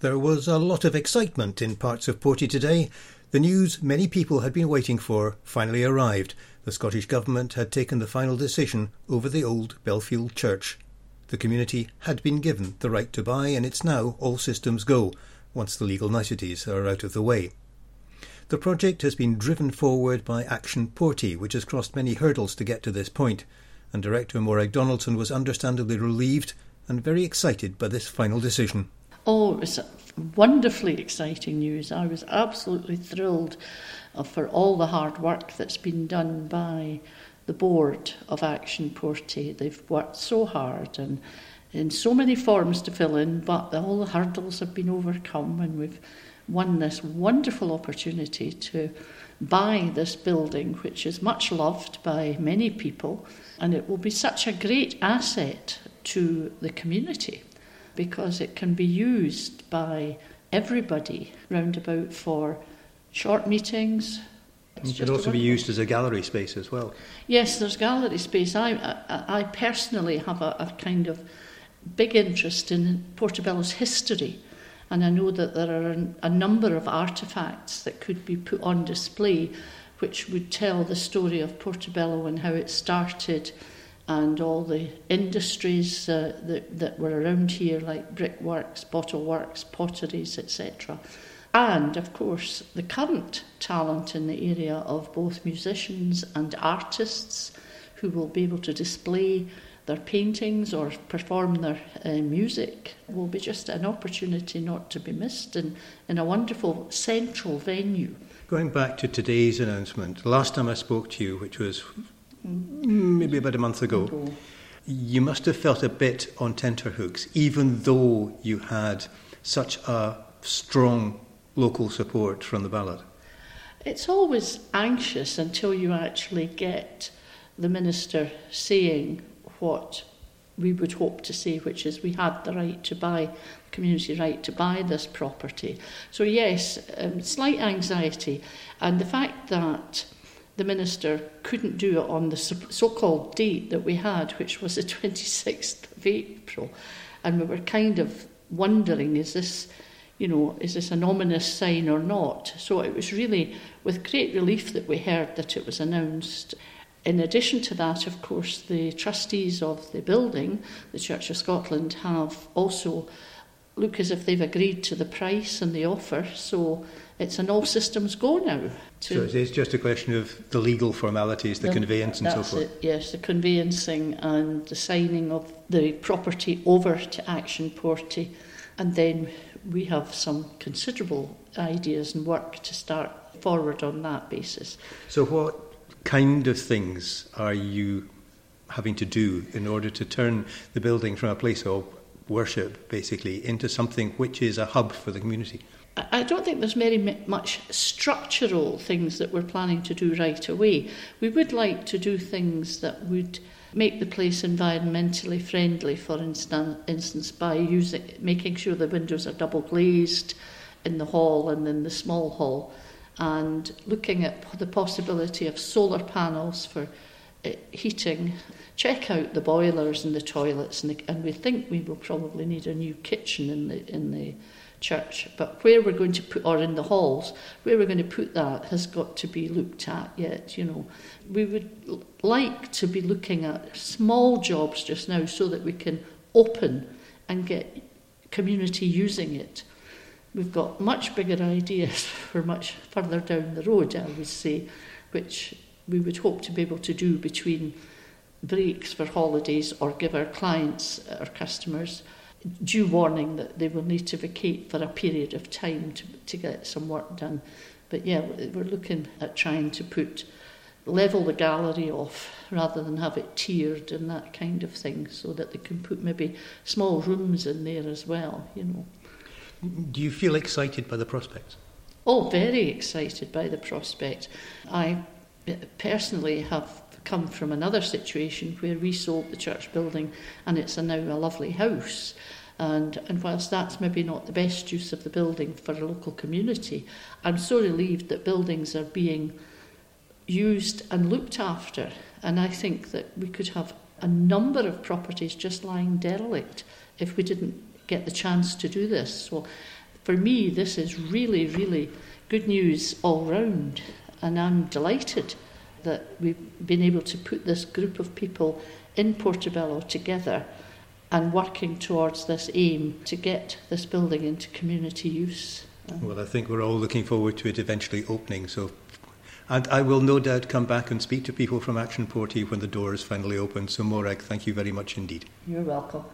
There was a lot of excitement in parts of Porty today. The news many people had been waiting for finally arrived. The Scottish Government had taken the final decision over the old Bellfield Church. The community had been given the right to buy, and it's now all systems go, once the legal niceties are out of the way. The project has been driven forward by Action Porty, which has crossed many hurdles to get to this point, and Director Morag Donaldson was understandably relieved and very excited by this final decision. Oh, it was wonderfully exciting news. I was absolutely thrilled uh, for all the hard work that's been done by the board of Action Porty. They've worked so hard and in so many forms to fill in, but all the hurdles have been overcome, and we've won this wonderful opportunity to buy this building, which is much loved by many people, and it will be such a great asset to the community because it can be used by everybody roundabout for short meetings. It's it can also be used as a gallery space as well. Yes, there's gallery space. I, I, I personally have a, a kind of big interest in Portobello's history, and I know that there are a number of artefacts that could be put on display which would tell the story of Portobello and how it started and all the industries uh, that, that were around here, like brickworks, bottleworks, potteries, etc. And of course, the current talent in the area of both musicians and artists who will be able to display their paintings or perform their uh, music will be just an opportunity not to be missed in, in a wonderful central venue. Going back to today's announcement, last time I spoke to you, which was maybe about a month ago, you must have felt a bit on tenterhooks, even though you had such a strong local support from the ballot. It's always anxious until you actually get the minister saying what we would hope to say, which is we had the right to buy, community right to buy this property. So, yes, um, slight anxiety. And the fact that the minister couldn't do it on the so called date that we had, which was the 26th of April. And we were kind of wondering is this, you know, is this an ominous sign or not? So it was really with great relief that we heard that it was announced. In addition to that, of course, the trustees of the building, the Church of Scotland, have also look as if they've agreed to the price and the offer. So it's an all systems go now. so it's just a question of the legal formalities, the, the conveyance and so forth? It, yes, the conveyancing and the signing of the property over to Action Porty. And then we have some considerable ideas and work to start forward on that basis. So, what kind of things are you having to do in order to turn the building from a place of worship, basically, into something which is a hub for the community? I don't think there's very much structural things that we're planning to do right away. We would like to do things that would make the place environmentally friendly, for instance, by using, making sure the windows are double glazed in the hall and in the small hall, and looking at the possibility of solar panels for Uh, heating. Check out the boilers and the toilets, and, the, and we think we will probably need a new kitchen in the in the church. But where we're going to put, or in the halls, where we're going to put that has got to be looked at yet, you know. We would like to be looking at small jobs just now so that we can open and get community using it. We've got much bigger ideas for much further down the road, I would say, which we would hope to be able to do between breaks for holidays or give our clients, uh, our customers, due warning that they will need to vacate for a period of time to, to get some work done. But yeah, we're looking at trying to put level the gallery off rather than have it tiered and that kind of thing so that they can put maybe small rooms in there as well, you know. Do you feel excited by the prospects? Oh, very excited by the prospect. I personally have come from another situation where we sold the church building and it's a now a lovely house. And, and whilst that's maybe not the best use of the building for a local community, I'm so relieved that buildings are being used and looked after. And I think that we could have a number of properties just lying derelict if we didn't get the chance to do this. So for me, this is really, really good news all round, and I'm delighted that we've been able to put this group of people in Portobello together and working towards this aim to get this building into community use. Well, I think we're all looking forward to it eventually opening. So, and I will no doubt come back and speak to people from Action Porty when the door is finally open. So, Morag, thank you very much indeed. You're welcome.